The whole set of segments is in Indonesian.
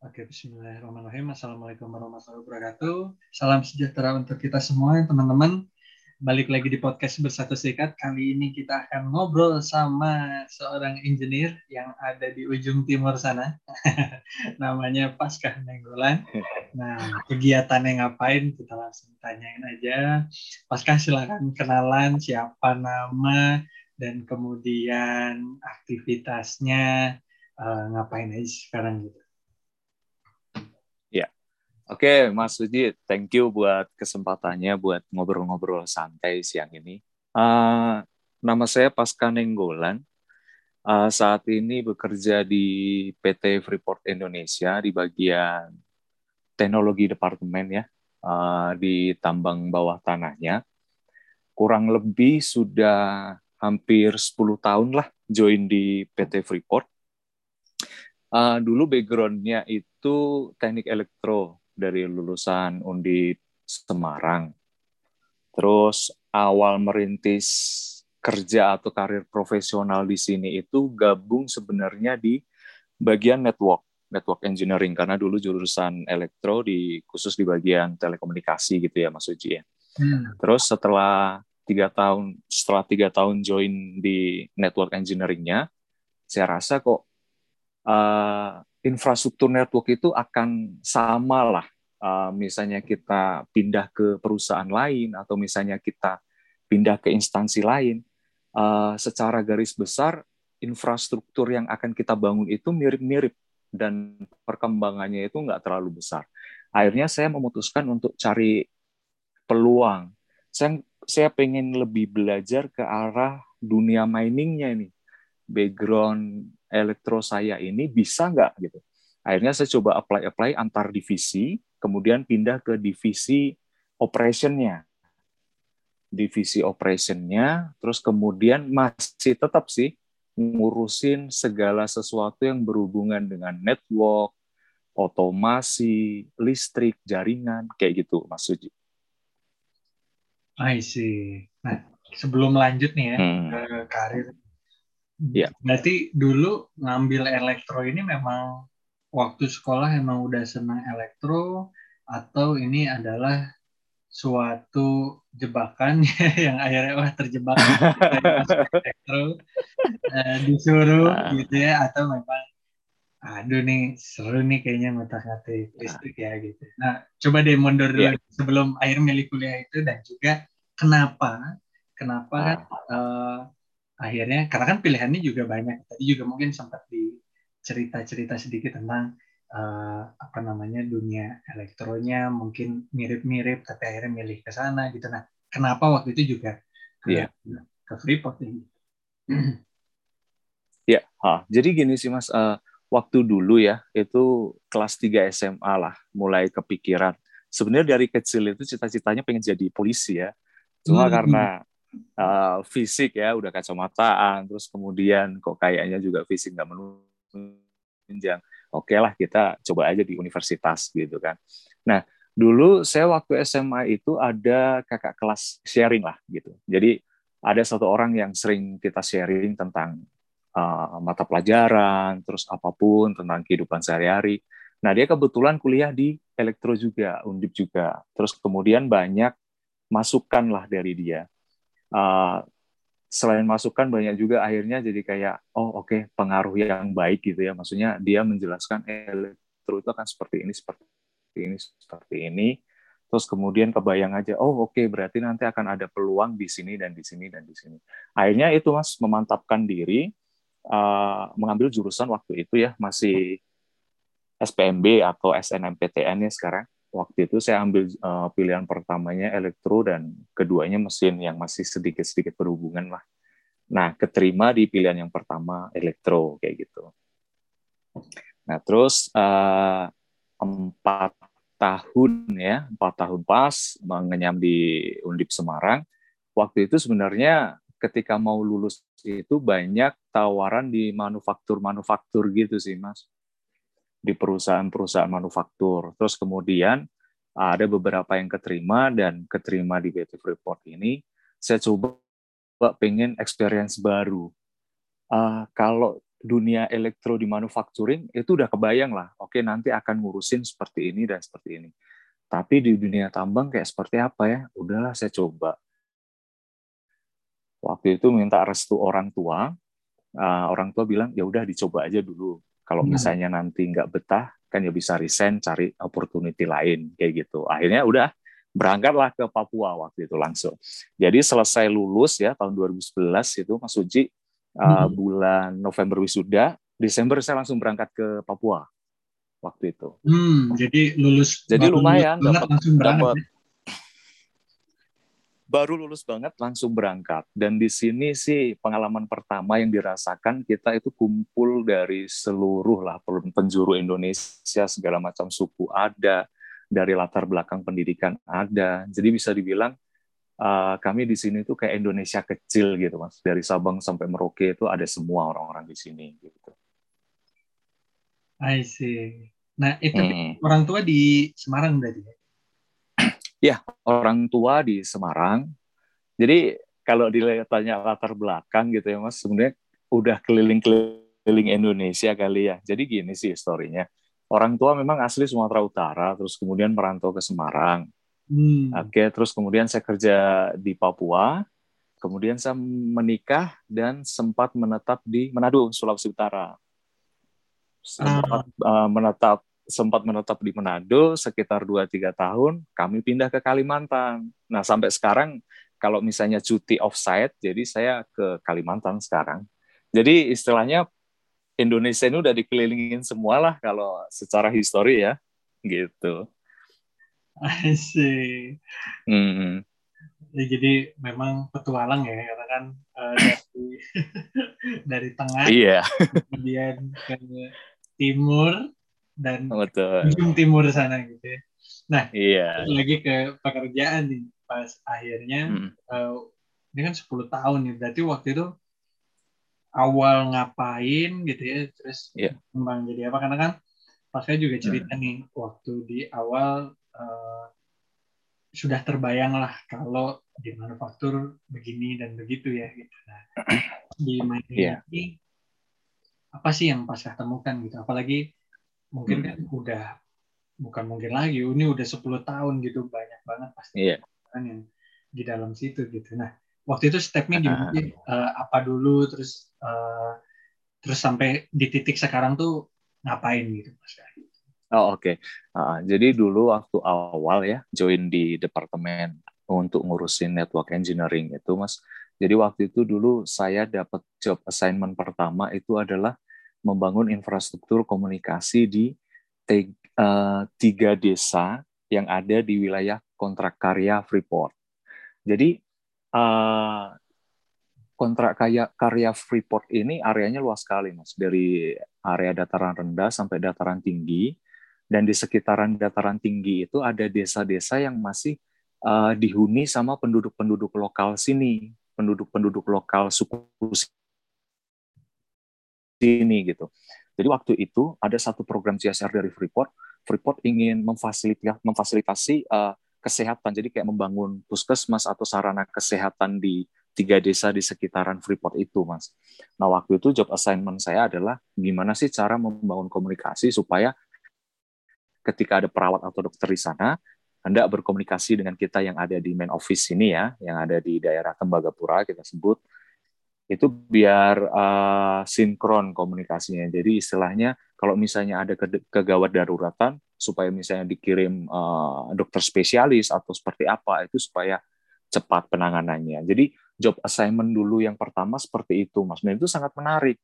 Oke, bismillahirrahmanirrahim. Assalamualaikum warahmatullahi wabarakatuh. Salam sejahtera untuk kita semua, teman-teman. Balik lagi di podcast Bersatu Serikat. Kali ini kita akan ngobrol sama seorang engineer yang ada di ujung timur sana. Namanya Paskah Nenggolan. Nah, kegiatannya ngapain? Kita langsung tanyain aja. Paskah silakan kenalan siapa nama dan kemudian aktivitasnya uh, ngapain aja sekarang gitu. Oke, Mas Suji, thank you buat kesempatannya buat ngobrol-ngobrol santai siang ini. Uh, nama saya Pasca Nenggolan. Uh, saat ini bekerja di PT Freeport Indonesia di bagian teknologi departemen ya, uh, di tambang bawah tanahnya. Kurang lebih sudah hampir 10 tahun lah join di PT Freeport. Uh, dulu backgroundnya itu teknik elektro dari lulusan Undip Semarang. Terus awal merintis kerja atau karir profesional di sini itu gabung sebenarnya di bagian network, network engineering karena dulu jurusan elektro di khusus di bagian telekomunikasi gitu ya Mas Uji ya. Hmm. Terus setelah tiga tahun setelah tiga tahun join di network engineeringnya, saya rasa kok uh, infrastruktur network itu akan sama lah. Uh, misalnya kita pindah ke perusahaan lain atau misalnya kita pindah ke instansi lain, uh, secara garis besar infrastruktur yang akan kita bangun itu mirip-mirip dan perkembangannya itu nggak terlalu besar. Akhirnya saya memutuskan untuk cari peluang. Saya saya pengen lebih belajar ke arah dunia miningnya ini. Background elektro saya ini bisa nggak gitu. Akhirnya saya coba apply-apply antar divisi, kemudian pindah ke divisi operationnya. Divisi operationnya, terus kemudian masih tetap sih ngurusin segala sesuatu yang berhubungan dengan network, otomasi, listrik, jaringan, kayak gitu Mas Suji. I see. Nah, sebelum lanjut nih ya hmm. ke karir Ya. Berarti dulu ngambil elektro ini memang waktu sekolah emang udah senang elektro atau ini adalah suatu jebakan yang akhirnya wah terjebak elektro uh, disuruh nah. gitu ya atau memang aduh nih seru nih kayaknya mata ngatik listrik ya gitu. Nah coba deh mundur dulu yeah. sebelum akhir milih kuliah itu dan juga kenapa kenapa kan uh, akhirnya karena kan pilihannya juga banyak tadi juga mungkin sempat di cerita-cerita sedikit tentang uh, apa namanya dunia elektronya mungkin mirip-mirip tapi akhirnya milih ke sana gitu nah kenapa waktu itu juga ke, yeah. ke Freeport ini ya yeah. jadi gini sih mas uh, waktu dulu ya itu kelas 3 SMA lah mulai kepikiran sebenarnya dari kecil itu cita-citanya pengen jadi polisi ya cuma hmm. karena uh, fisik ya udah kacamataan terus kemudian kok kayaknya juga fisik nggak menunjang. Oke okay lah kita coba aja di universitas gitu kan. Nah dulu saya waktu SMA itu ada kakak kelas sharing lah gitu. Jadi ada satu orang yang sering kita sharing tentang uh, mata pelajaran terus apa pun tentang kehidupan sehari-hari. Nah dia kebetulan kuliah di elektro juga undip juga. Terus kemudian banyak masukan lah dari dia uh, selain masukan banyak juga akhirnya jadi kayak oh oke okay, pengaruh yang baik gitu ya. Maksudnya dia menjelaskan elektro itu akan seperti ini seperti ini seperti ini. Terus kemudian kebayang aja oh oke okay, berarti nanti akan ada peluang di sini dan di sini dan di sini. Akhirnya itu mas memantapkan diri uh, mengambil jurusan waktu itu ya masih SPMB atau SNMPTN ya sekarang waktu itu saya ambil uh, pilihan pertamanya elektro dan keduanya mesin yang masih sedikit-sedikit berhubungan lah. Nah, keterima di pilihan yang pertama elektro kayak gitu. Nah, terus uh, empat tahun ya, empat tahun pas mengenyam di Undip Semarang. Waktu itu sebenarnya ketika mau lulus itu banyak tawaran di manufaktur-manufaktur gitu sih, Mas di perusahaan-perusahaan manufaktur. Terus kemudian ada beberapa yang keterima dan keterima di BT Freeport ini, saya coba pengen experience baru. Uh, kalau dunia elektro di manufacturing itu udah kebayang lah. Oke, nanti akan ngurusin seperti ini dan seperti ini. Tapi di dunia tambang kayak seperti apa ya? Udahlah saya coba. Waktu itu minta restu orang tua. Uh, orang tua bilang ya udah dicoba aja dulu. Kalau hmm. misalnya nanti nggak betah, kan ya bisa resign, cari opportunity lain kayak gitu. Akhirnya udah berangkatlah ke Papua waktu itu langsung. Jadi selesai lulus ya tahun 2011 itu Mas Uji uh, bulan November wisuda, Desember saya langsung berangkat ke Papua waktu itu. Hmm, jadi lulus. Jadi lumayan dapat dapat ya? Baru lulus banget langsung berangkat dan di sini sih pengalaman pertama yang dirasakan kita itu kumpul dari seluruh lah penjuru Indonesia segala macam suku ada dari latar belakang pendidikan ada jadi bisa dibilang uh, kami di sini tuh kayak Indonesia kecil gitu mas dari Sabang sampai Merauke itu ada semua orang-orang di sini gitu. I see. Nah itu hmm. orang tua di Semarang berarti ya? Ya orang tua di Semarang. Jadi kalau ditanya latar belakang gitu ya mas, sebenarnya udah keliling-keliling Indonesia kali ya. Jadi gini sih historinya. Orang tua memang asli Sumatera Utara, terus kemudian merantau ke Semarang Hmm. Oke, terus kemudian saya kerja di Papua, kemudian saya menikah dan sempat menetap di Manado, Sulawesi Utara. Sempat uh, menetap sempat menetap di Manado sekitar 2-3 tahun, kami pindah ke Kalimantan. Nah, sampai sekarang kalau misalnya cuti offsite, jadi saya ke Kalimantan sekarang. Jadi istilahnya Indonesia ini udah dikelilingin semua lah kalau secara histori ya, gitu. I see. Mm-hmm. Ya, jadi memang petualang ya karena kan uh, dari dari tengah iya. kemudian ke timur dan Betul. ujung timur sana gitu ya. Nah, iya. lagi ke pekerjaan nih pas akhirnya hmm. uh, ini kan 10 tahun nih berarti waktu itu awal ngapain gitu ya terus yeah. kembang jadi apa karena kan pas saya juga cerita hmm. nih waktu di awal uh, sudah terbayang lah kalau di manufaktur begini dan begitu ya gitu. Nah, di mining yeah. ini apa sih yang Pascah temukan gitu? Apalagi mungkin hmm. kan udah bukan mungkin lagi, ini udah 10 tahun gitu banyak banget pasti yeah. kan yang di dalam situ gitu. Nah, waktu itu stepnya gimana? Uh, uh, apa dulu terus uh, terus sampai di titik sekarang tuh ngapain gitu Mas? Oh oke. Okay. Uh, jadi dulu waktu awal ya join di departemen untuk ngurusin network engineering itu mas. Jadi waktu itu dulu saya dapat job assignment pertama itu adalah membangun infrastruktur komunikasi di uh, tiga desa yang ada di wilayah kontrak karya Freeport. Jadi uh, kontrak karya, karya Freeport ini areanya luas sekali mas, dari area dataran rendah sampai dataran tinggi. Dan di sekitaran dataran tinggi itu ada desa-desa yang masih uh, dihuni sama penduduk-penduduk lokal sini, penduduk-penduduk lokal suku sini gitu. Jadi waktu itu ada satu program CSR dari Freeport. Freeport ingin memfasilitasi, memfasilitasi uh, kesehatan, jadi kayak membangun puskesmas atau sarana kesehatan di tiga desa di sekitaran Freeport itu, Mas. Nah, waktu itu job assignment saya adalah gimana sih cara membangun komunikasi supaya ketika ada perawat atau dokter di sana, hendak berkomunikasi dengan kita yang ada di main office ini ya, yang ada di daerah Tembagapura kita sebut, itu biar uh, sinkron komunikasinya. Jadi istilahnya kalau misalnya ada ke kegawat daruratan, supaya misalnya dikirim uh, dokter spesialis atau seperti apa, itu supaya cepat penanganannya. Jadi job assignment dulu yang pertama seperti itu, Mas. Dan itu sangat menarik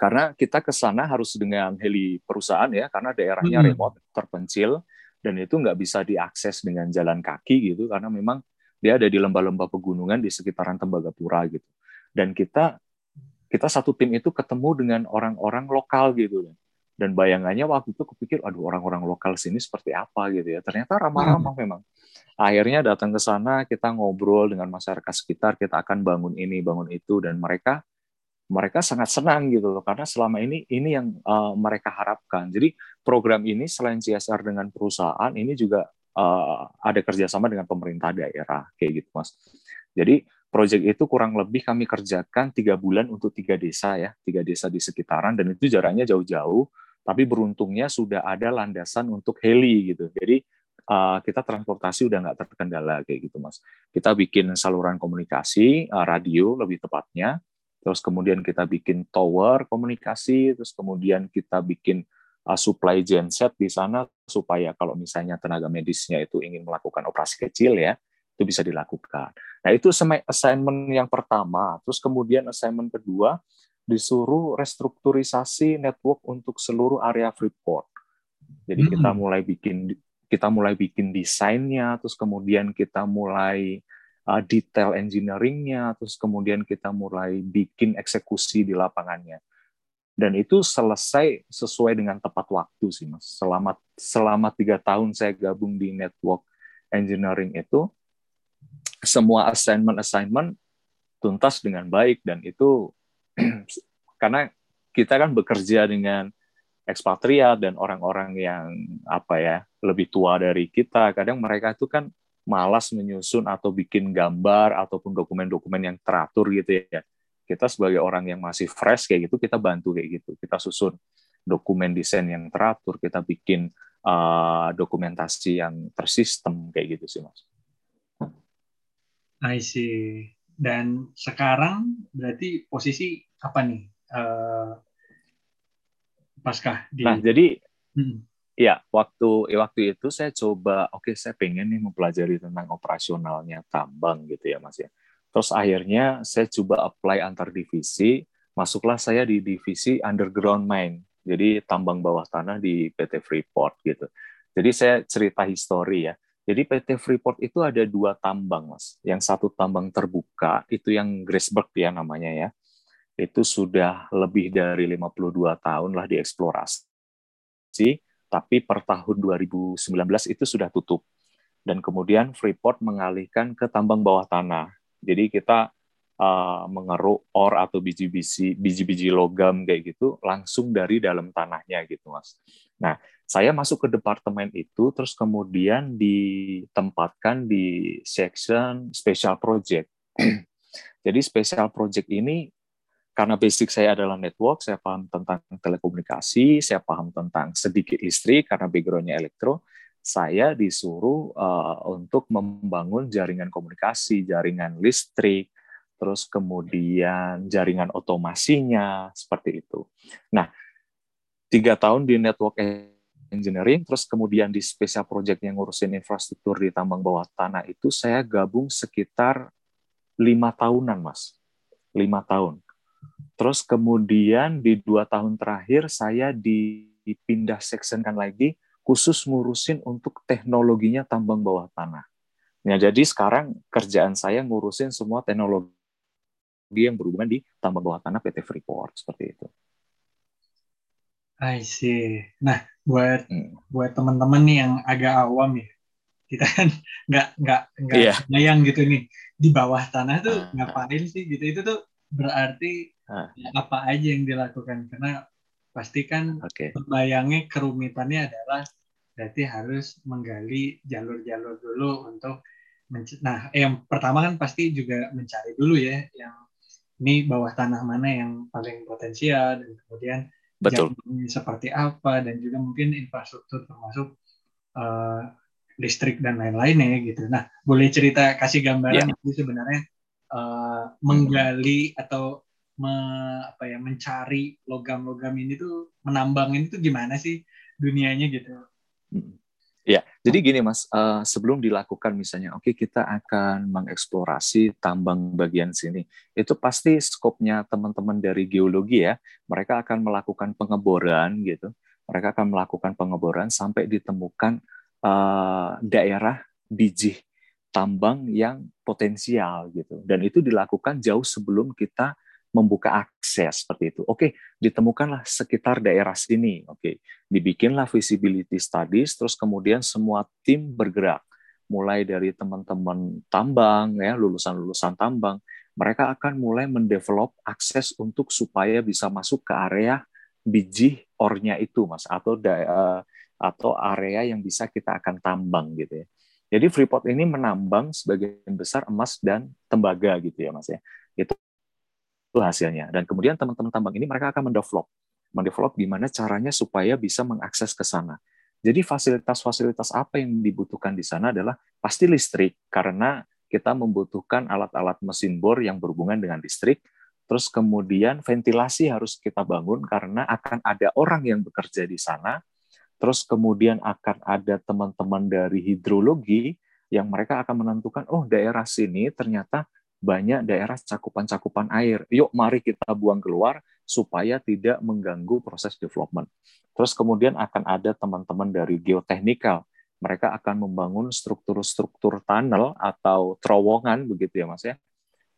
karena kita ke sana harus dengan heli perusahaan ya karena daerahnya hmm. remote terpencil dan itu nggak bisa diakses dengan jalan kaki gitu karena memang dia ada di lembah-lembah pegunungan di sekitaran Tembagapura gitu dan kita kita satu tim itu ketemu dengan orang-orang lokal gitu dan bayangannya waktu itu kepikir aduh orang-orang lokal sini seperti apa gitu ya ternyata ramah-ramah hmm. memang akhirnya datang ke sana kita ngobrol dengan masyarakat sekitar kita akan bangun ini bangun itu dan mereka mereka sangat senang gitu loh karena selama ini ini yang uh, mereka harapkan. Jadi program ini selain CSR dengan perusahaan ini juga uh, ada kerjasama dengan pemerintah daerah kayak gitu mas. Jadi Proyek itu kurang lebih kami kerjakan tiga bulan untuk tiga desa ya, tiga desa di sekitaran dan itu jaraknya jauh-jauh. Tapi beruntungnya sudah ada landasan untuk heli gitu. Jadi uh, kita transportasi udah nggak terkendala kayak gitu mas. Kita bikin saluran komunikasi uh, radio lebih tepatnya, terus kemudian kita bikin tower komunikasi, terus kemudian kita bikin uh, supply genset di sana supaya kalau misalnya tenaga medisnya itu ingin melakukan operasi kecil ya, itu bisa dilakukan. Nah, itu assignment yang pertama. Terus kemudian assignment kedua disuruh restrukturisasi network untuk seluruh area Freeport. Jadi hmm. kita mulai bikin kita mulai bikin desainnya, terus kemudian kita mulai uh, detail engineeringnya, terus kemudian kita mulai bikin eksekusi di lapangannya. Dan itu selesai sesuai dengan tepat waktu sih mas. Selama selama tiga tahun saya gabung di network engineering itu, semua assignment-assignment tuntas dengan baik dan itu karena kita kan bekerja dengan ekspatriat dan orang-orang yang apa ya lebih tua dari kita. Kadang mereka itu kan malas menyusun atau bikin gambar ataupun dokumen-dokumen yang teratur gitu ya. Kita sebagai orang yang masih fresh kayak gitu kita bantu kayak gitu. Kita susun dokumen desain yang teratur kita bikin uh, dokumentasi yang tersistem kayak gitu sih mas I see. Dan sekarang berarti posisi apa nih? Uh, pasca di Nah, jadi hmm. ya waktu ya waktu itu saya coba oke okay, saya pengen nih mempelajari tentang operasionalnya tambang gitu ya Mas ya. Terus akhirnya saya coba apply antar divisi, masuklah saya di divisi underground mine. Jadi tambang bawah tanah di PT Freeport gitu. Jadi saya cerita histori ya. Jadi PT Freeport itu ada dua tambang, Mas. Yang satu tambang terbuka, itu yang Graceberg ya namanya ya. Itu sudah lebih dari 52 tahun lah dieksplorasi, tapi per tahun 2019 itu sudah tutup. Dan kemudian Freeport mengalihkan ke tambang bawah tanah. Jadi kita uh, mengeruk or atau biji-biji biji-biji logam kayak gitu langsung dari dalam tanahnya gitu, Mas. Nah, saya masuk ke departemen itu terus kemudian ditempatkan di section special project. Jadi special project ini karena basic saya adalah network, saya paham tentang telekomunikasi, saya paham tentang sedikit listrik karena backgroundnya elektro, saya disuruh uh, untuk membangun jaringan komunikasi, jaringan listrik, terus kemudian jaringan otomasinya seperti itu. Nah, tiga tahun di network engineering, terus kemudian di special project yang ngurusin infrastruktur di tambang bawah tanah itu saya gabung sekitar lima tahunan, mas, lima tahun. Terus kemudian di dua tahun terakhir saya dipindah sectionkan lagi khusus ngurusin untuk teknologinya tambang bawah tanah. Nah, jadi sekarang kerjaan saya ngurusin semua teknologi yang berhubungan di tambang bawah tanah PT Freeport seperti itu. I see. Nah, buat hmm. buat teman-teman nih yang agak awam ya, kita kan nggak nggak nggak yeah. bayang gitu nih di bawah tanah tuh uh, ngapain sih gitu itu tuh berarti uh, apa aja yang dilakukan karena pasti kan okay. bayangnya kerumitannya adalah berarti harus menggali jalur-jalur dulu untuk nah yang pertama kan pasti juga mencari dulu ya yang ini bawah tanah mana yang paling potensial dan kemudian Betul. seperti apa dan juga mungkin infrastruktur termasuk uh, listrik dan lain-lainnya gitu. Nah, boleh cerita kasih gambaran yeah. itu sebenarnya uh, menggali atau me, apa ya mencari logam-logam ini tuh menambang ini tuh gimana sih dunianya gitu. Hmm. Jadi gini Mas, uh, sebelum dilakukan misalnya, oke okay, kita akan mengeksplorasi tambang bagian sini, itu pasti skopnya teman-teman dari geologi ya, mereka akan melakukan pengeboran gitu, mereka akan melakukan pengeboran sampai ditemukan uh, daerah biji tambang yang potensial gitu, dan itu dilakukan jauh sebelum kita membuka akses seperti itu. Oke, ditemukanlah sekitar daerah sini. Oke, dibikinlah visibility studies, terus kemudian semua tim bergerak, mulai dari teman-teman tambang, ya lulusan-lulusan tambang, mereka akan mulai mendevelop akses untuk supaya bisa masuk ke area biji ornya itu, mas, atau da, uh, atau area yang bisa kita akan tambang gitu ya. Jadi Freeport ini menambang sebagian besar emas dan tembaga gitu ya Mas ya. Itu hasilnya. Dan kemudian teman-teman tambang ini mereka akan mendevelop mendevelop gimana caranya supaya bisa mengakses ke sana. Jadi fasilitas-fasilitas apa yang dibutuhkan di sana adalah pasti listrik karena kita membutuhkan alat-alat mesin bor yang berhubungan dengan listrik. Terus kemudian ventilasi harus kita bangun karena akan ada orang yang bekerja di sana Terus kemudian akan ada teman-teman dari hidrologi yang mereka akan menentukan, oh daerah sini ternyata banyak daerah cakupan-cakupan air. Yuk mari kita buang keluar supaya tidak mengganggu proses development. Terus kemudian akan ada teman-teman dari geoteknikal. Mereka akan membangun struktur-struktur tunnel atau terowongan begitu ya Mas ya.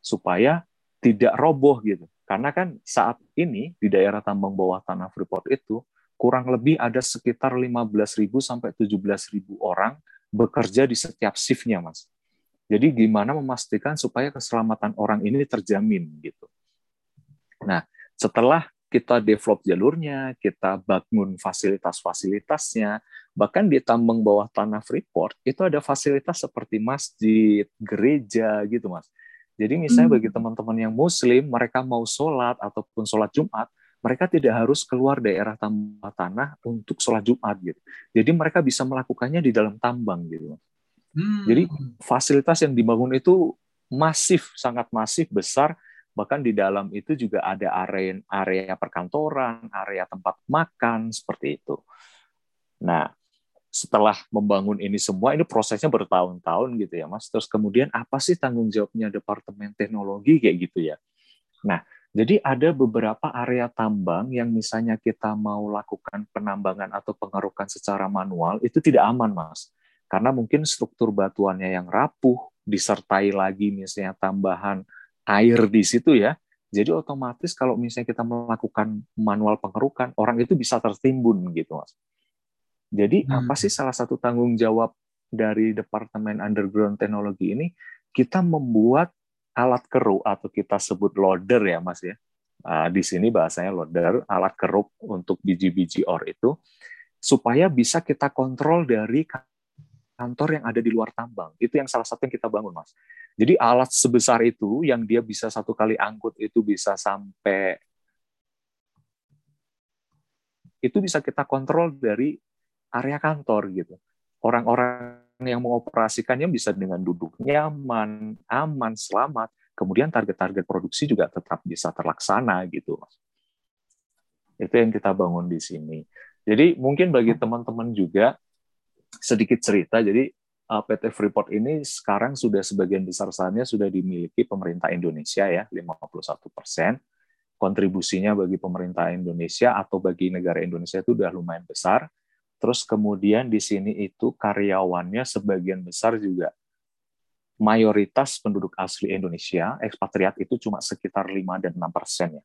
Supaya tidak roboh gitu. Karena kan saat ini di daerah tambang bawah tanah Freeport itu kurang lebih ada sekitar 15.000 sampai 17.000 orang bekerja di setiap shiftnya, Mas. Jadi gimana memastikan supaya keselamatan orang ini terjamin gitu. Nah, setelah kita develop jalurnya, kita bangun fasilitas-fasilitasnya, bahkan di tambang bawah tanah Freeport itu ada fasilitas seperti masjid, gereja gitu, Mas. Jadi misalnya bagi hmm. teman-teman yang muslim, mereka mau sholat ataupun sholat Jumat, mereka tidak harus keluar daerah tambang tanah untuk sholat Jumat gitu. Jadi mereka bisa melakukannya di dalam tambang gitu. Hmm. Jadi fasilitas yang dibangun itu masif, sangat masif, besar. Bahkan di dalam itu juga ada area area perkantoran, area tempat makan seperti itu. Nah, setelah membangun ini semua, ini prosesnya bertahun-tahun gitu ya, Mas. Terus kemudian apa sih tanggung jawabnya Departemen Teknologi kayak gitu ya? Nah, jadi ada beberapa area tambang yang misalnya kita mau lakukan penambangan atau pengerukan secara manual itu tidak aman, Mas. Karena mungkin struktur batuannya yang rapuh, disertai lagi misalnya tambahan air di situ ya. Jadi otomatis kalau misalnya kita melakukan manual pengerukan, orang itu bisa tertimbun gitu, Mas. Jadi hmm. apa sih salah satu tanggung jawab dari Departemen Underground Teknologi ini? Kita membuat alat keruk atau kita sebut loader ya Mas ya. Uh, di sini bahasanya loader, alat keruk untuk biji-biji ore itu supaya bisa kita kontrol dari kantor yang ada di luar tambang. Itu yang salah satu yang kita bangun, Mas. Jadi alat sebesar itu yang dia bisa satu kali angkut itu bisa sampai itu bisa kita kontrol dari area kantor gitu. Orang-orang yang mengoperasikannya bisa dengan duduk nyaman, aman, selamat. Kemudian target-target produksi juga tetap bisa terlaksana gitu. Itu yang kita bangun di sini. Jadi mungkin bagi teman-teman juga sedikit cerita. Jadi uh, PT Freeport ini sekarang sudah sebagian besar sahamnya sudah dimiliki pemerintah Indonesia ya, 51 persen. Kontribusinya bagi pemerintah Indonesia atau bagi negara Indonesia itu sudah lumayan besar Terus kemudian di sini itu karyawannya sebagian besar juga mayoritas penduduk asli Indonesia, ekspatriat itu cuma sekitar 5 dan 6 persen ya.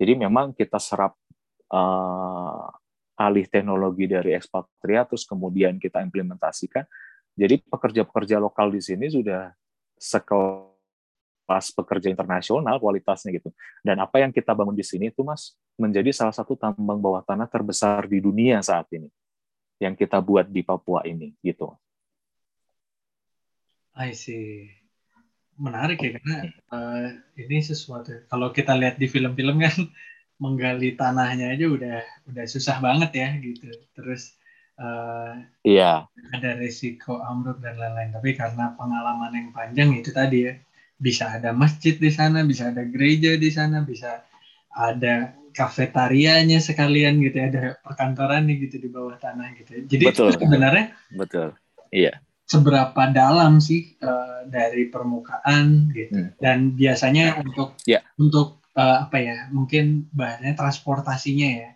Jadi memang kita serap uh, alih teknologi dari ekspatriat, terus kemudian kita implementasikan. Jadi pekerja-pekerja lokal di sini sudah sekelas pekerja internasional kualitasnya gitu. Dan apa yang kita bangun di sini itu Mas menjadi salah satu tambang bawah tanah terbesar di dunia saat ini yang kita buat di Papua ini gitu. I see. Menarik ya karena uh, ini sesuatu kalau kita lihat di film-film kan menggali tanahnya aja udah udah susah banget ya gitu. Terus uh, iya. ada resiko ambruk dan lain-lain. Tapi karena pengalaman yang panjang itu tadi ya bisa ada masjid di sana, bisa ada gereja di sana, bisa ada kafetarianya sekalian gitu ya ada perkantoran nih gitu di bawah tanah gitu ya. jadi betul, itu sebenarnya betul iya seberapa dalam sih uh, dari permukaan gitu hmm. dan biasanya untuk yeah. untuk uh, apa ya mungkin bahannya transportasinya ya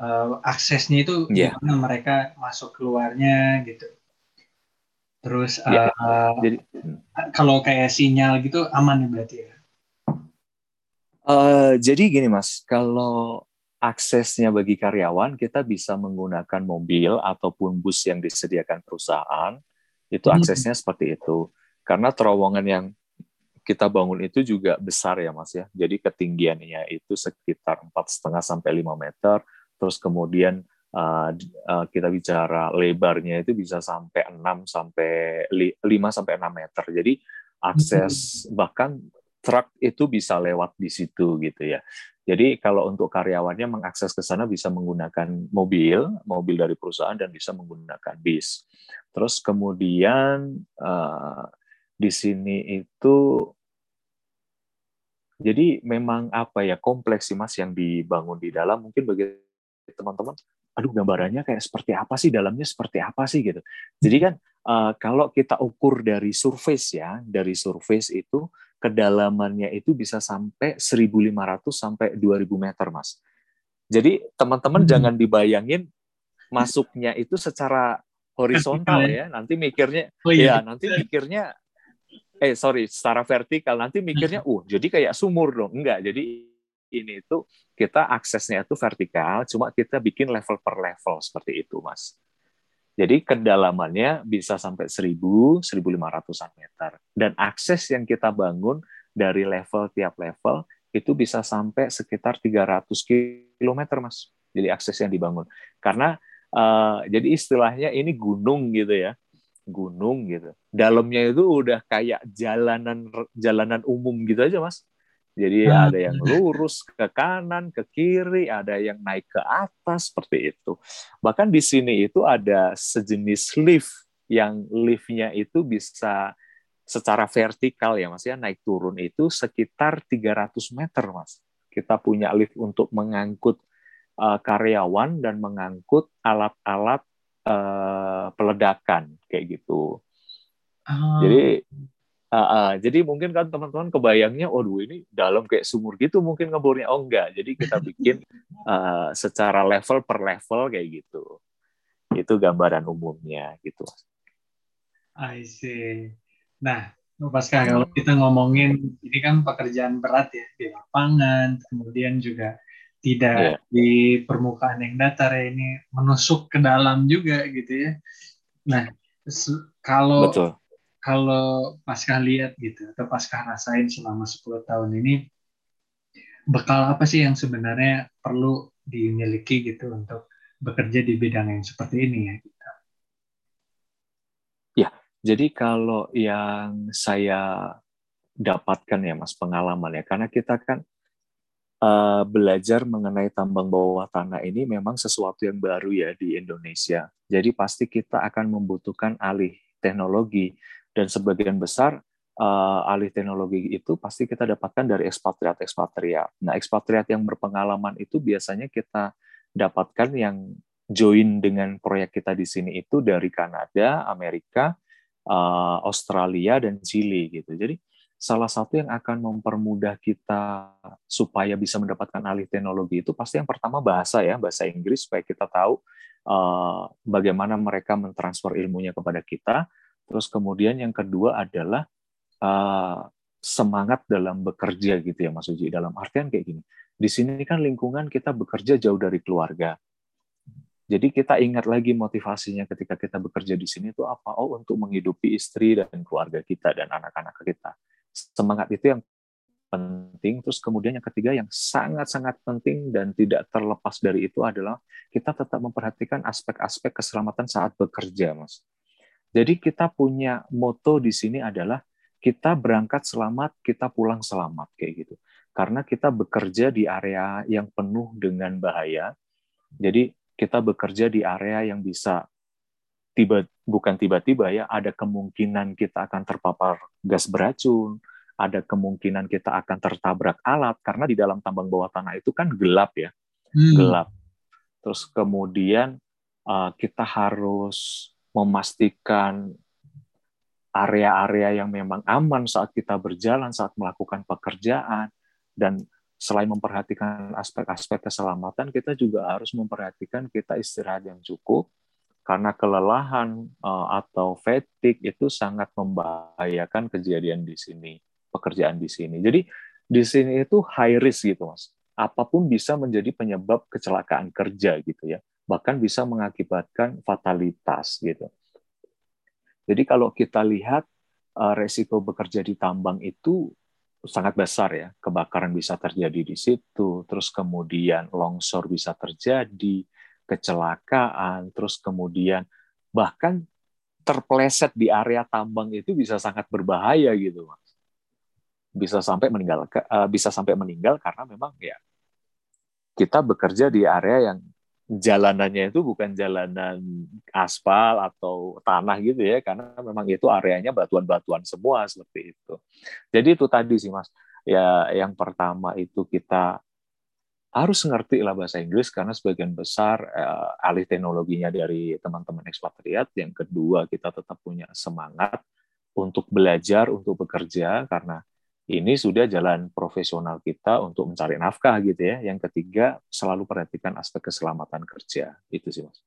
uh, aksesnya itu yeah. gimana mereka masuk keluarnya gitu terus yeah. uh, Jadi, kalau kayak sinyal gitu aman ya berarti ya Uh, jadi gini mas, kalau aksesnya bagi karyawan kita bisa menggunakan mobil ataupun bus yang disediakan perusahaan itu hmm. aksesnya hmm. seperti itu karena terowongan yang kita bangun itu juga besar ya mas ya jadi ketinggiannya itu sekitar empat setengah sampai 5 meter terus kemudian uh, uh, kita bicara lebarnya itu bisa sampai 6 sampai 5 sampai 6 meter. Jadi akses hmm. bahkan truk itu bisa lewat di situ gitu ya. Jadi kalau untuk karyawannya mengakses ke sana bisa menggunakan mobil, mobil dari perusahaan dan bisa menggunakan bis. Terus kemudian uh, di sini itu jadi memang apa ya kompleks sih mas yang dibangun di dalam. Mungkin bagi teman-teman aduh gambarannya kayak seperti apa sih? Dalamnya seperti apa sih? Gitu. Jadi kan uh, kalau kita ukur dari surface ya dari surface itu kedalamannya itu bisa sampai 1.500 sampai 2.000 meter mas. Jadi teman-teman hmm. jangan dibayangin masuknya itu secara horizontal ya. Nanti mikirnya oh, iya. ya nanti mikirnya eh sorry secara vertikal. Nanti mikirnya uh jadi kayak sumur dong. Enggak jadi ini itu kita aksesnya itu vertikal cuma kita bikin level per level seperti itu mas. Jadi kedalamannya bisa sampai 1000 1500 meter. Dan akses yang kita bangun dari level tiap level itu bisa sampai sekitar 300 km mas. Jadi akses yang dibangun. Karena uh, jadi istilahnya ini gunung gitu ya gunung gitu. Dalamnya itu udah kayak jalanan jalanan umum gitu aja, Mas. Jadi ah. ada yang lurus ke kanan, ke kiri, ada yang naik ke atas seperti itu. Bahkan di sini itu ada sejenis lift yang liftnya itu bisa secara vertikal ya Mas ya, naik turun itu sekitar 300 meter, Mas. Kita punya lift untuk mengangkut uh, karyawan dan mengangkut alat-alat uh, peledakan kayak gitu. Oh. Jadi uh, uh, jadi mungkin kan teman-teman kebayangnya, oh ini dalam kayak sumur gitu mungkin ngebornya. Oh enggak, jadi kita bikin uh, secara level per level kayak gitu. Itu gambaran umumnya gitu. I see. Nah, Pasca kalau kita ngomongin ini kan pekerjaan berat ya di lapangan, kemudian juga tidak yeah. di permukaan yang datar ya ini menusuk ke dalam juga gitu ya. Nah, kalau Betul. kalau pasca lihat gitu atau pasca rasain selama 10 tahun ini bekal apa sih yang sebenarnya perlu dimiliki gitu untuk bekerja di bidang yang seperti ini ya kita. Ya, jadi kalau yang saya dapatkan ya Mas pengalaman ya karena kita kan uh, belajar mengenai tambang bawah tanah ini memang sesuatu yang baru ya di Indonesia. Jadi pasti kita akan membutuhkan alih teknologi dan sebagian besar uh, alih teknologi itu pasti kita dapatkan dari ekspatriat-ekspatriat. Nah, ekspatriat yang berpengalaman itu biasanya kita dapatkan yang join dengan proyek kita di sini itu dari Kanada, Amerika, uh, Australia dan Chile gitu. Jadi salah satu yang akan mempermudah kita supaya bisa mendapatkan alih teknologi itu pasti yang pertama bahasa ya bahasa Inggris supaya kita tahu uh, bagaimana mereka mentransfer ilmunya kepada kita. Terus kemudian yang kedua adalah uh, semangat dalam bekerja gitu ya Mas Uji. Dalam artian kayak gini di sini kan lingkungan kita bekerja jauh dari keluarga. Jadi kita ingat lagi motivasinya ketika kita bekerja di sini itu apa? Oh, untuk menghidupi istri dan keluarga kita dan anak-anak kita semangat itu yang penting. Terus kemudian yang ketiga yang sangat-sangat penting dan tidak terlepas dari itu adalah kita tetap memperhatikan aspek-aspek keselamatan saat bekerja, Mas. Jadi kita punya moto di sini adalah kita berangkat selamat, kita pulang selamat kayak gitu. Karena kita bekerja di area yang penuh dengan bahaya. Jadi kita bekerja di area yang bisa tiba bukan tiba-tiba ya ada kemungkinan kita akan terpapar gas beracun ada kemungkinan kita akan tertabrak alat karena di dalam tambang bawah tanah itu kan gelap ya hmm. gelap terus kemudian uh, kita harus memastikan area-area yang memang aman saat kita berjalan saat melakukan pekerjaan dan selain memperhatikan aspek-aspek keselamatan kita juga harus memperhatikan kita istirahat yang cukup karena kelelahan uh, atau fatigue itu sangat membahayakan kejadian di sini, pekerjaan di sini. Jadi di sini itu high risk gitu, Mas. Apa pun bisa menjadi penyebab kecelakaan kerja gitu ya. Bahkan bisa mengakibatkan fatalitas gitu. Jadi kalau kita lihat uh, resiko bekerja di tambang itu sangat besar ya. Kebakaran bisa terjadi di situ, terus kemudian longsor bisa terjadi, kecelakaan, terus kemudian bahkan terpleset di area tambang itu bisa sangat berbahaya gitu, Mas. Bisa sampai meninggal uh, bisa sampai meninggal karena memang ya kita bekerja di area yang jalanannya itu bukan jalanan aspal atau tanah gitu ya karena memang itu areanya batuan-batuan semua seperti itu. Jadi itu tadi sih Mas. Ya yang pertama itu kita harus ngerti lah bahasa Inggris karena sebagian besar uh, alih teknologinya dari teman-teman ekspatriat. Yang kedua, kita tetap punya semangat untuk belajar, untuk bekerja karena ini sudah jalan profesional kita untuk mencari nafkah gitu ya. Yang ketiga, selalu perhatikan aspek keselamatan kerja. Itu sih, Mas.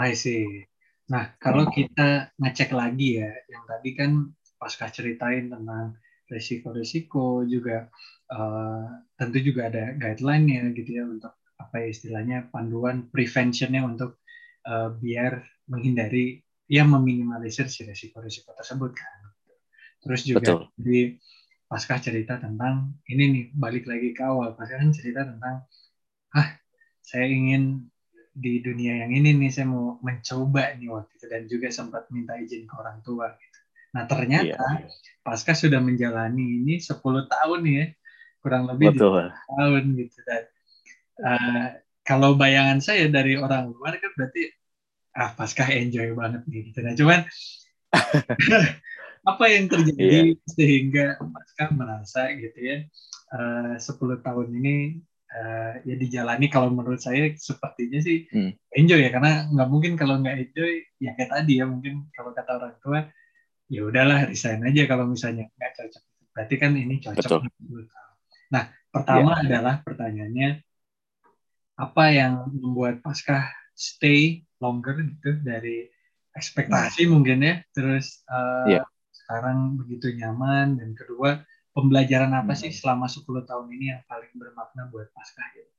I see. Nah, kalau kita ngecek lagi ya, yang tadi kan pasca ceritain tentang risiko-risiko juga uh, tentu juga ada guideline-nya gitu ya untuk apa ya istilahnya panduan preventionnya untuk uh, biar menghindari yang meminimalisir si risiko-risiko tersebut kan. Terus juga Betul. di pasca cerita tentang ini nih balik lagi ke awal pasca kan cerita tentang ah saya ingin di dunia yang ini nih saya mau mencoba nih waktu itu dan juga sempat minta izin ke orang tua gitu. Nah ternyata iya. pasca sudah menjalani ini 10 tahun ya kurang lebih Betul. tahun gitu dan uh, kalau bayangan saya dari orang luar kan berarti ah Paskah enjoy banget nih gitu nah cuman apa yang terjadi yeah. sehingga Paskah merasa gitu ya eh, uh, 10 tahun ini uh, ya dijalani kalau menurut saya sepertinya sih hmm. enjoy ya karena nggak mungkin kalau nggak enjoy ya kayak tadi ya mungkin kalau kata orang tua ya udahlah resign aja kalau misalnya nggak cocok berarti kan ini cocok Betul. Nah, pertama yeah. adalah pertanyaannya apa yang membuat Paskah stay longer gitu dari ekspektasi nah. mungkin ya, terus uh, yeah. sekarang begitu nyaman dan kedua pembelajaran apa hmm. sih selama 10 tahun ini yang paling bermakna buat Paskah gitu?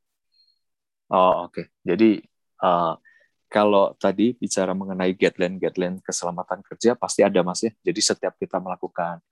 Oh oke, okay. jadi uh, kalau tadi bicara mengenai guideline-guideline keselamatan kerja pasti ada mas ya. Jadi setiap kita melakukan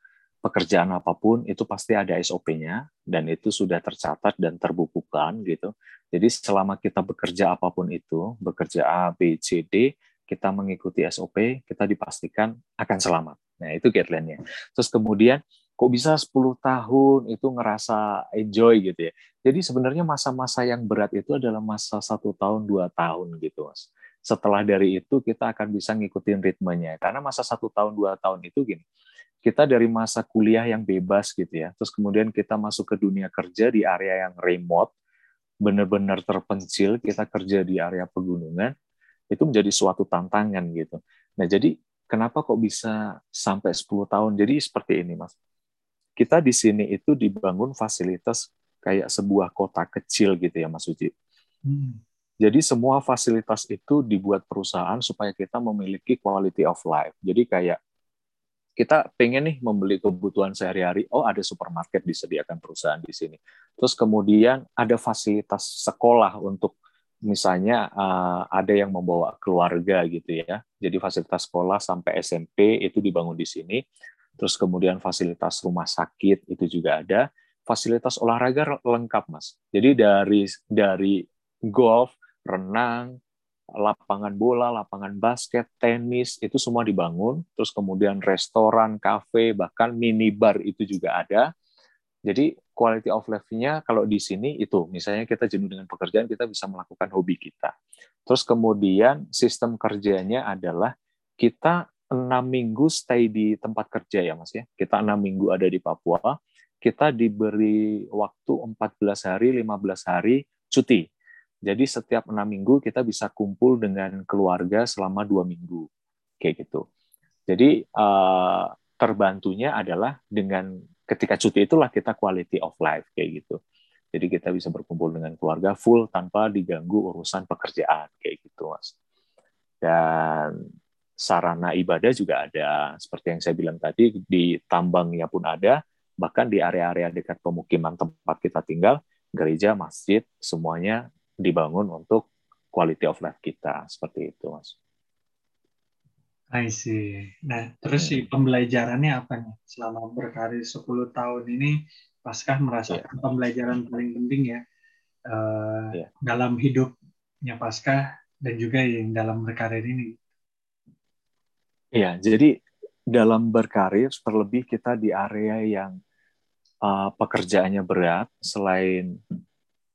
pekerjaan apa pun itu pasti ada SOP-nya dan itu sudah tercatat dan terbukukan gitu. Jadi selama kita bekerja apa pun itu, bekerja A, B, C, D, kita mengikuti SOP, kita dipastikan akan selamat. Nah, itu guideline-nya. Terus kemudian kok bisa 10 tahun itu ngerasa enjoy gitu ya. Jadi sebenarnya masa-masa yang berat itu adalah masa satu tahun, dua tahun gitu, Mas. Setelah dari itu kita akan bisa ngikutin ritmenya. Karena masa satu tahun, dua tahun itu gini, kita dari masa kuliah yang bebas gitu ya, terus kemudian kita masuk ke dunia kerja di area yang remote, benar-benar terpencil, kita kerja di area pegunungan, itu menjadi suatu tantangan gitu. Nah jadi kenapa kok bisa sampai 10 tahun? Jadi seperti ini mas, kita di sini itu dibangun fasilitas kayak sebuah kota kecil gitu ya mas Uji. Hmm. Jadi semua fasilitas itu dibuat perusahaan supaya kita memiliki quality of life. Jadi kayak kita pengen nih membeli kebutuhan sehari-hari, oh ada supermarket disediakan perusahaan di sini. Terus kemudian ada fasilitas sekolah untuk misalnya uh, ada yang membawa keluarga gitu ya. Jadi fasilitas sekolah sampai SMP itu dibangun di sini. Terus kemudian fasilitas rumah sakit itu juga ada. Fasilitas olahraga lengkap, Mas. Jadi dari dari golf, renang, lapangan bola, lapangan basket, tenis, itu semua dibangun. Terus kemudian restoran, kafe, bahkan minibar itu juga ada. Jadi quality of life-nya kalau di sini itu, misalnya kita jenuh dengan pekerjaan, kita bisa melakukan hobi kita. Terus kemudian sistem kerjanya adalah kita enam minggu stay di tempat kerja ya mas ya. Kita enam minggu ada di Papua, kita diberi waktu 14 hari, 15 hari cuti jadi setiap enam minggu kita bisa kumpul dengan keluarga selama dua minggu, kayak gitu. Jadi uh, terbantunya adalah dengan ketika cuti itulah kita quality of life kayak gitu. Jadi kita bisa berkumpul dengan keluarga full tanpa diganggu urusan pekerjaan kayak gitu, mas. Dan sarana ibadah juga ada, seperti yang saya bilang tadi di tambangnya pun ada, bahkan di area-area dekat pemukiman tempat kita tinggal, gereja, masjid, semuanya dibangun untuk quality of life kita seperti itu mas. I see. Nah, terus sih pembelajarannya apa nih selama berkarir 10 tahun ini Paskah merasakan yeah. pembelajaran paling penting ya uh, yeah. dalam hidup hidupnya Paskah dan juga yang dalam berkarir ini. Iya, jadi dalam berkarir terlebih kita di area yang uh, pekerjaannya berat selain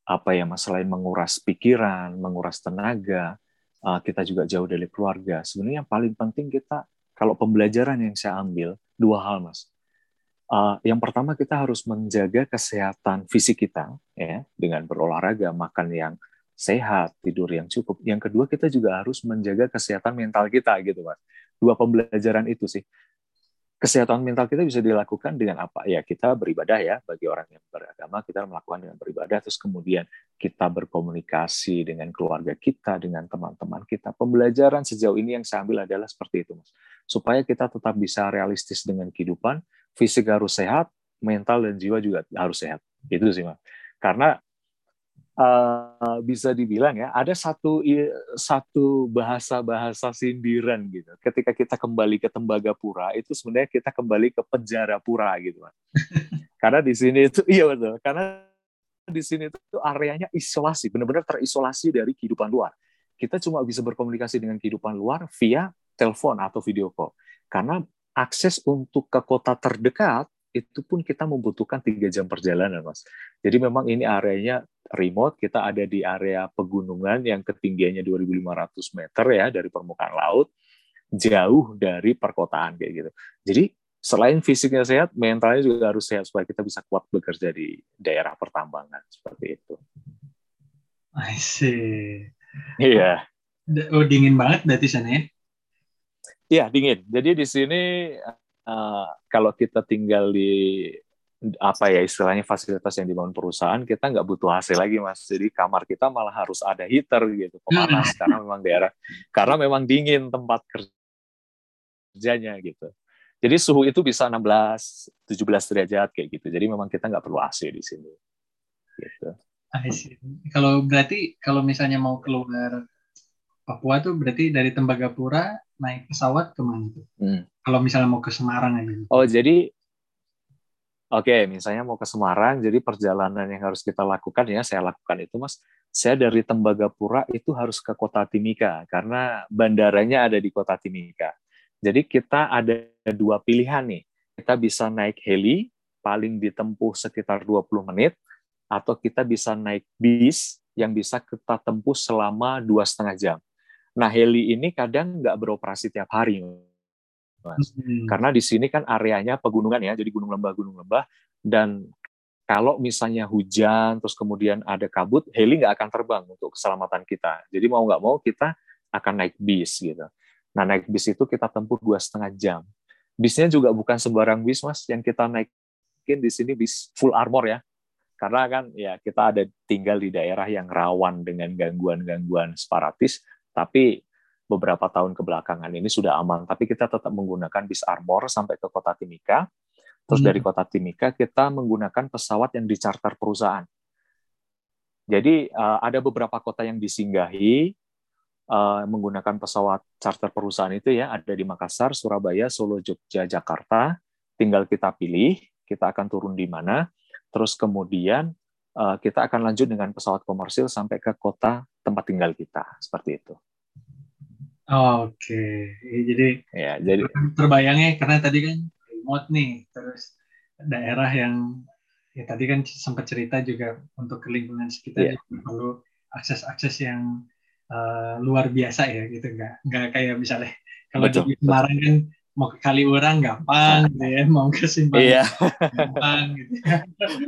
apa ya mas selain menguras pikiran, menguras tenaga, uh, kita juga jauh dari keluarga. Sebenarnya yang paling penting kita kalau pembelajaran yang saya ambil dua hal mas. Uh, yang pertama kita harus menjaga kesehatan fisik kita ya dengan berolahraga, makan yang sehat, tidur yang cukup. Yang kedua kita juga harus menjaga kesehatan mental kita gitu mas. Dua pembelajaran itu sih kesehatan mental kita bisa dilakukan dengan apa? Ya kita beribadah ya bagi orang yang beragama kita melakukan dengan beribadah terus kemudian kita berkomunikasi dengan keluarga kita dengan teman-teman kita. Pembelajaran sejauh ini yang saya ambil adalah seperti itu mas. Supaya kita tetap bisa realistis dengan kehidupan, fisik harus sehat, mental dan jiwa juga harus sehat. Itu sih mas. Karena uh, bisa dibilang ya ada satu satu bahasa-bahasa sindiran gitu. Ketika kita kembali ke Tembagapura itu sebenarnya kita kembali ke penjara pura gitu kan. karena di sini itu iya betul. Karena di sini itu areanya isolasi, benar-benar terisolasi dari kehidupan luar. Kita cuma bisa berkomunikasi dengan kehidupan luar via telepon atau video call. Karena akses untuk ke kota terdekat itu pun kita membutuhkan tiga jam perjalanan, Mas. Jadi memang ini areanya remote, kita ada di area pegunungan yang ketinggiannya 2.500 meter ya dari permukaan laut, jauh dari perkotaan kayak gitu. Jadi selain fisiknya sehat, mentalnya juga harus sehat supaya kita bisa kuat bekerja di daerah pertambangan seperti itu. I see. Iya. Oh dingin banget berarti sana ya? Iya dingin. Jadi di sini uh, kalau kita tinggal di apa ya istilahnya fasilitas yang dibangun perusahaan kita nggak butuh AC lagi mas jadi kamar kita malah harus ada heater gitu pemanas hmm. karena memang daerah karena memang dingin tempat kerjanya gitu jadi suhu itu bisa 16 17 derajat kayak gitu jadi memang kita nggak perlu AC di sini gitu kalau berarti kalau misalnya mau keluar Papua tuh berarti dari Tembagapura naik pesawat ke mana tuh? Hmm. Kalau misalnya mau ke Semarang aja. Oh jadi Oke, misalnya mau ke Semarang, jadi perjalanan yang harus kita lakukan ya saya lakukan itu, Mas. Saya dari Tembagapura itu harus ke Kota Timika karena bandaranya ada di Kota Timika. Jadi kita ada dua pilihan nih. Kita bisa naik heli, paling ditempuh sekitar 20 menit, atau kita bisa naik bis yang bisa kita tempuh selama dua setengah jam. Nah, heli ini kadang nggak beroperasi tiap hari, Mas. Hmm. Karena di sini kan areanya pegunungan ya, jadi gunung lembah gunung lembah dan kalau misalnya hujan terus kemudian ada kabut, heli nggak akan terbang untuk keselamatan kita. Jadi mau nggak mau kita akan naik bis gitu. Nah naik bis itu kita tempuh dua setengah jam. Bisnya juga bukan sembarang bis mas, yang kita naikin di sini bis full armor ya. Karena kan ya kita ada tinggal di daerah yang rawan dengan gangguan-gangguan separatis, tapi beberapa tahun kebelakangan ini sudah aman, tapi kita tetap menggunakan bis armor sampai ke kota Timika. Terus hmm. dari kota Timika kita menggunakan pesawat yang dicarter perusahaan. Jadi uh, ada beberapa kota yang disinggahi uh, menggunakan pesawat charter perusahaan itu ya, ada di Makassar, Surabaya, Solo, Jogja, Jakarta. Tinggal kita pilih kita akan turun di mana. Terus kemudian uh, kita akan lanjut dengan pesawat komersil sampai ke kota tempat tinggal kita, seperti itu. Oh, Oke, okay. jadi ya jadi terbayangnya karena tadi kan remote nih, terus daerah yang ya tadi kan sempat cerita juga untuk ke lingkungan sekitar yeah. perlu akses-akses yang uh, luar biasa ya gitu nggak nggak kayak misalnya kalau di Semarang kan mau ke Kaliurang gampang gitu ya mau ke Simpang iya. gampang gitu ya.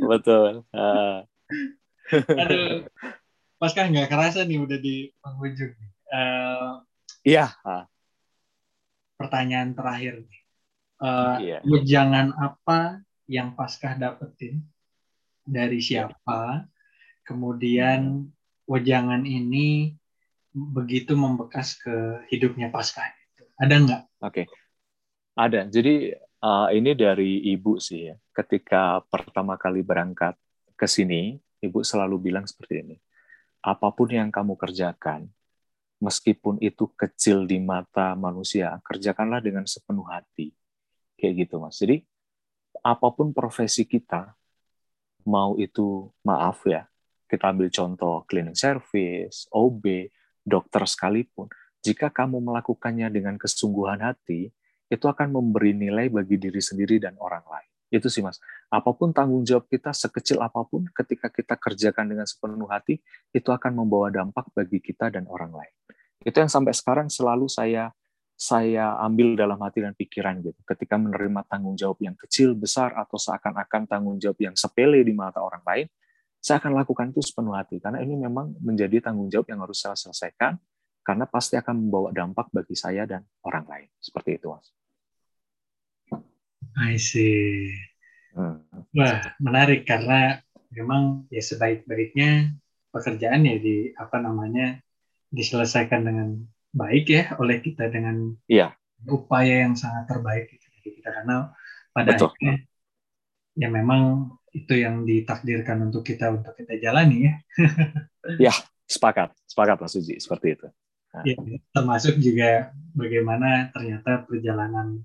betul uh. aduh pas kan nggak kerasa nih udah di penghujung uh, Iya. Pertanyaan terakhir nih. Uh, iya. Wejangan apa yang Paskah dapetin dari siapa? Kemudian wejangan ini begitu membekas ke hidupnya Paskah itu. Ada nggak? Oke. Okay. Ada. Jadi uh, ini dari ibu sih ya. Ketika pertama kali berangkat ke sini, ibu selalu bilang seperti ini. Apa pun yang kamu kerjakan, meskipun itu kecil di mata manusia, kerjakanlah dengan sepenuh hati. Kayak gitu, Mas. Jadi, apa pun profesi kita, mau itu, maaf ya, kita ambil contoh cleaning service, OB, dokter sekalipun, jika kamu melakukannya dengan kesungguhan hati, itu akan memberi nilai bagi diri sendiri dan orang lain. Itu sih mas. Apa pun tanggung jawab kita sekecil apa pun, ketika kita kerjakan dengan sepenuh hati, itu akan membawa dampak bagi kita dan orang lain. Itu yang sampai sekarang selalu saya saya ambil dalam hati dan pikiran gitu. Ketika menerima tanggung jawab yang kecil, besar, atau seakan-akan tanggung jawab yang sepele di mata orang lain, saya akan lakukan itu sepenuh hati. Karena ini memang menjadi tanggung jawab yang harus saya selesaikan, karena pasti akan membawa dampak bagi saya dan orang lain. Seperti itu, Mas. I see. Hmm. Wah, menarik karena memang ya sebaik-baiknya pekerjaan ya di apa namanya diselesaikan dengan baik ya oleh kita dengan iya. upaya yang sangat terbaik dari kita karena pada Betul. akhirnya ya memang itu yang ditakdirkan untuk kita untuk kita jalani ya. ya, sepakat, sepakat Mas Suji seperti itu. Ya, termasuk juga bagaimana ternyata perjalanan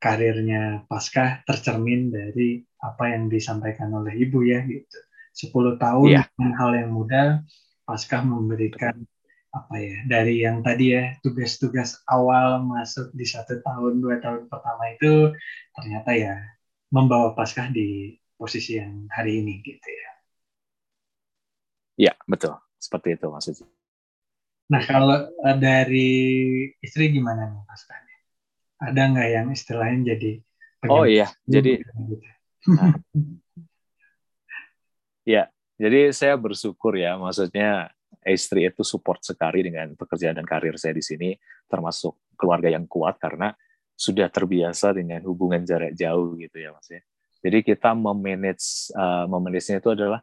karirnya Pasca tercermin dari apa yang disampaikan oleh ibu ya gitu. 10 tahun ya. dengan hal yang mudah Pasca memberikan apa ya dari yang tadi ya tugas-tugas awal masuk di satu tahun dua tahun pertama itu ternyata ya membawa Paskah di posisi yang hari ini gitu ya. Ya betul seperti itu maksudnya. Nah kalau eh, dari istri gimana nih Paskahnya? Ada nggak yang istilahnya jadi Oh iya jadi gitu? nah, ya jadi saya bersyukur ya maksudnya istri itu support sekali dengan pekerjaan dan karir saya di sini, termasuk keluarga yang kuat karena sudah terbiasa dengan hubungan jarak jauh gitu ya mas ya. Jadi kita memanage uh, memanage itu adalah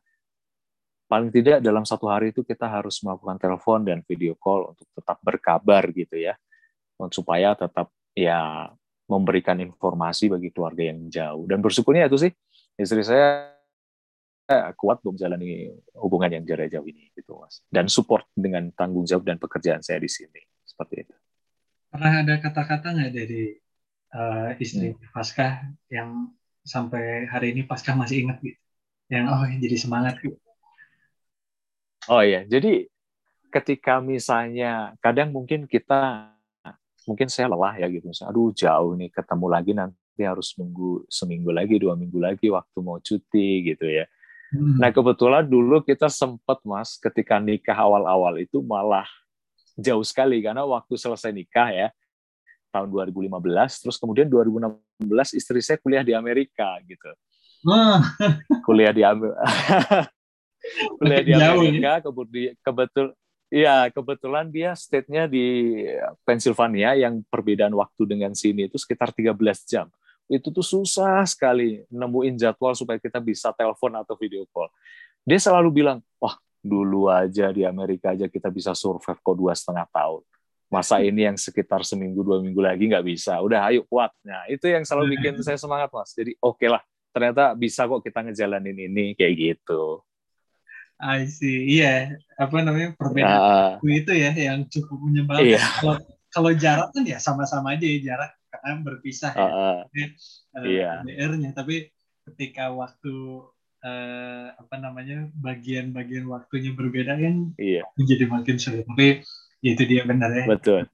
paling tidak dalam satu hari itu kita harus melakukan telepon dan video call untuk tetap berkabar gitu ya, supaya tetap ya memberikan informasi bagi keluarga yang jauh. Dan bersyukurnya itu sih istri saya kuat untuk menjalani hubungan yang jarak jauh ini gitu mas. Dan support dengan tanggung jawab dan pekerjaan saya di sini. Seperti itu. Pernah ada kata-kata nggak dari uh, istri hmm. Pasca yang sampai hari ini Pasca masih ingat gitu? Yang oh jadi semangat gitu? Oh iya. Jadi ketika misalnya kadang mungkin kita mungkin saya lelah ya gitu misalnya aduh jauh nih ketemu lagi nanti harus nunggu seminggu lagi dua minggu lagi waktu mau cuti gitu ya Hmm. Nah kebetulan dulu kita sempat mas ketika nikah awal-awal itu malah jauh sekali karena waktu selesai nikah ya tahun 2015 terus kemudian 2016 istri saya kuliah di Amerika gitu. Oh. kuliah di Amerika. kuliah di Amerika kemudian kebetul Iya, kebetulan dia state-nya di Pennsylvania yang perbedaan waktu dengan sini itu sekitar 13 jam itu tuh susah sekali nemuin jadwal supaya kita bisa telepon atau video call. Dia selalu bilang, wah dulu aja di Amerika aja kita bisa survive kok dua setengah tahun. Masa ini yang sekitar seminggu dua minggu lagi nggak bisa. Udah ayo kuat. Nah itu yang selalu bikin saya semangat mas. Jadi oke okay lah, ternyata bisa kok kita ngejalanin ini kayak gitu. I see. Iya, apa namanya perbedaan uh, itu ya yang cukup menyebalkan. Iya. Kalau kalau jarak kan ya sama-sama aja ya jarak karena berpisah ya. Uh, uh, iya. LDR-nya tapi ketika waktu uh, apa namanya bagian-bagian waktunya berbeda kan iya. menjadi makin sulit. Tapi ya itu dia benar ya. Betul.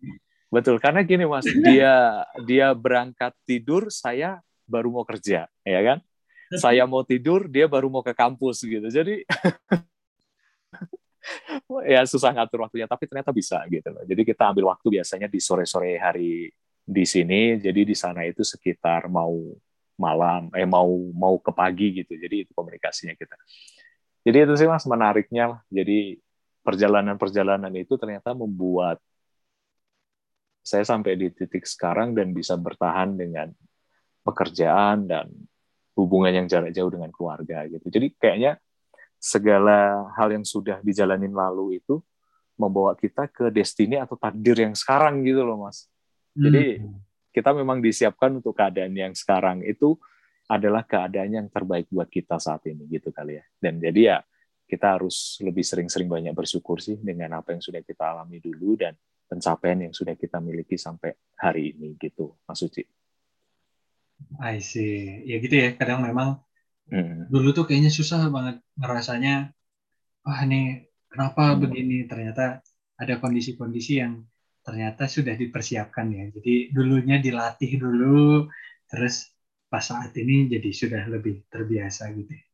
Betul, karena gini Mas, dia dia berangkat tidur, saya baru mau kerja, ya kan? Saya mau tidur, dia baru mau ke kampus gitu. Jadi ya susah ngatur waktunya, tapi ternyata bisa gitu loh. Jadi kita ambil waktu biasanya di sore-sore hari di sini. Jadi di sana itu sekitar mau malam eh mau mau ke pagi gitu. Jadi itu komunikasinya kita. Jadi itu sih mas menariknya lah. Jadi perjalanan-perjalanan itu ternyata membuat saya sampai di titik sekarang dan bisa bertahan dengan pekerjaan dan hubungan yang jarak jauh dengan keluarga gitu. Jadi kayaknya segala hal yang sudah dijalanin lalu itu membawa kita ke destiny atau takdir yang sekarang gitu loh mas jadi hmm. kita memang disiapkan untuk keadaan yang sekarang itu adalah keadaan yang terbaik buat kita saat ini gitu kali ya. Dan jadi ya kita harus lebih sering-sering banyak bersyukur sih dengan apa yang sudah kita alami dulu dan pencapaian yang sudah kita miliki sampai hari ini gitu, Mas Suci. I see. Ya gitu ya, kadang memang hmm. dulu tuh kayaknya susah banget ngerasanya wah ini kenapa hmm. begini ternyata ada kondisi-kondisi yang ternyata sudah dipersiapkan ya jadi dulunya dilatih dulu terus pas saat ini jadi sudah lebih terbiasa gitu ya.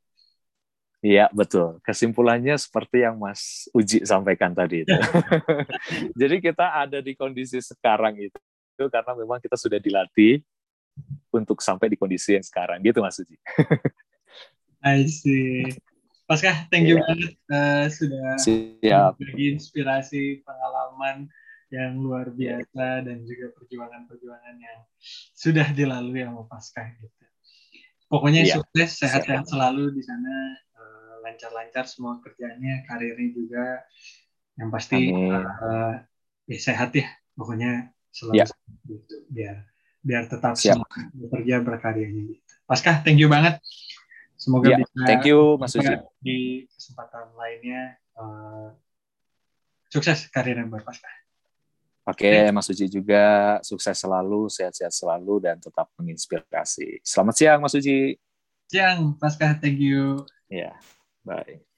Iya betul. Kesimpulannya seperti yang Mas Uji sampaikan tadi itu. Jadi kita ada di kondisi sekarang itu karena memang kita sudah dilatih untuk sampai di kondisi yang sekarang gitu Mas Uji. I see. Paskah, thank you yeah. banget uh, sudah Siap. berbagi inspirasi pengalaman yang luar biasa dan juga perjuangan-perjuangan yang sudah dilalui sama Paskah gitu. Pokoknya yeah. sukses, sehat-sehat selalu di sana lancar-lancar semua kerjanya, karirnya juga. Yang pasti uh, ya sehat ya, pokoknya selalu ya. gitu, biar biar tetap Siap. bekerja berkarya gitu. Paskah, thank you banget. Semoga ya, bisa thank you Mas Uji. di kesempatan lainnya uh, sukses karirnya buat Paskah. Oke, okay, Mas Uji juga sukses selalu, sehat-sehat selalu, dan tetap menginspirasi. Selamat siang, Mas Uji. Siang, Paskah. Thank you. Ya. Yeah. Bye.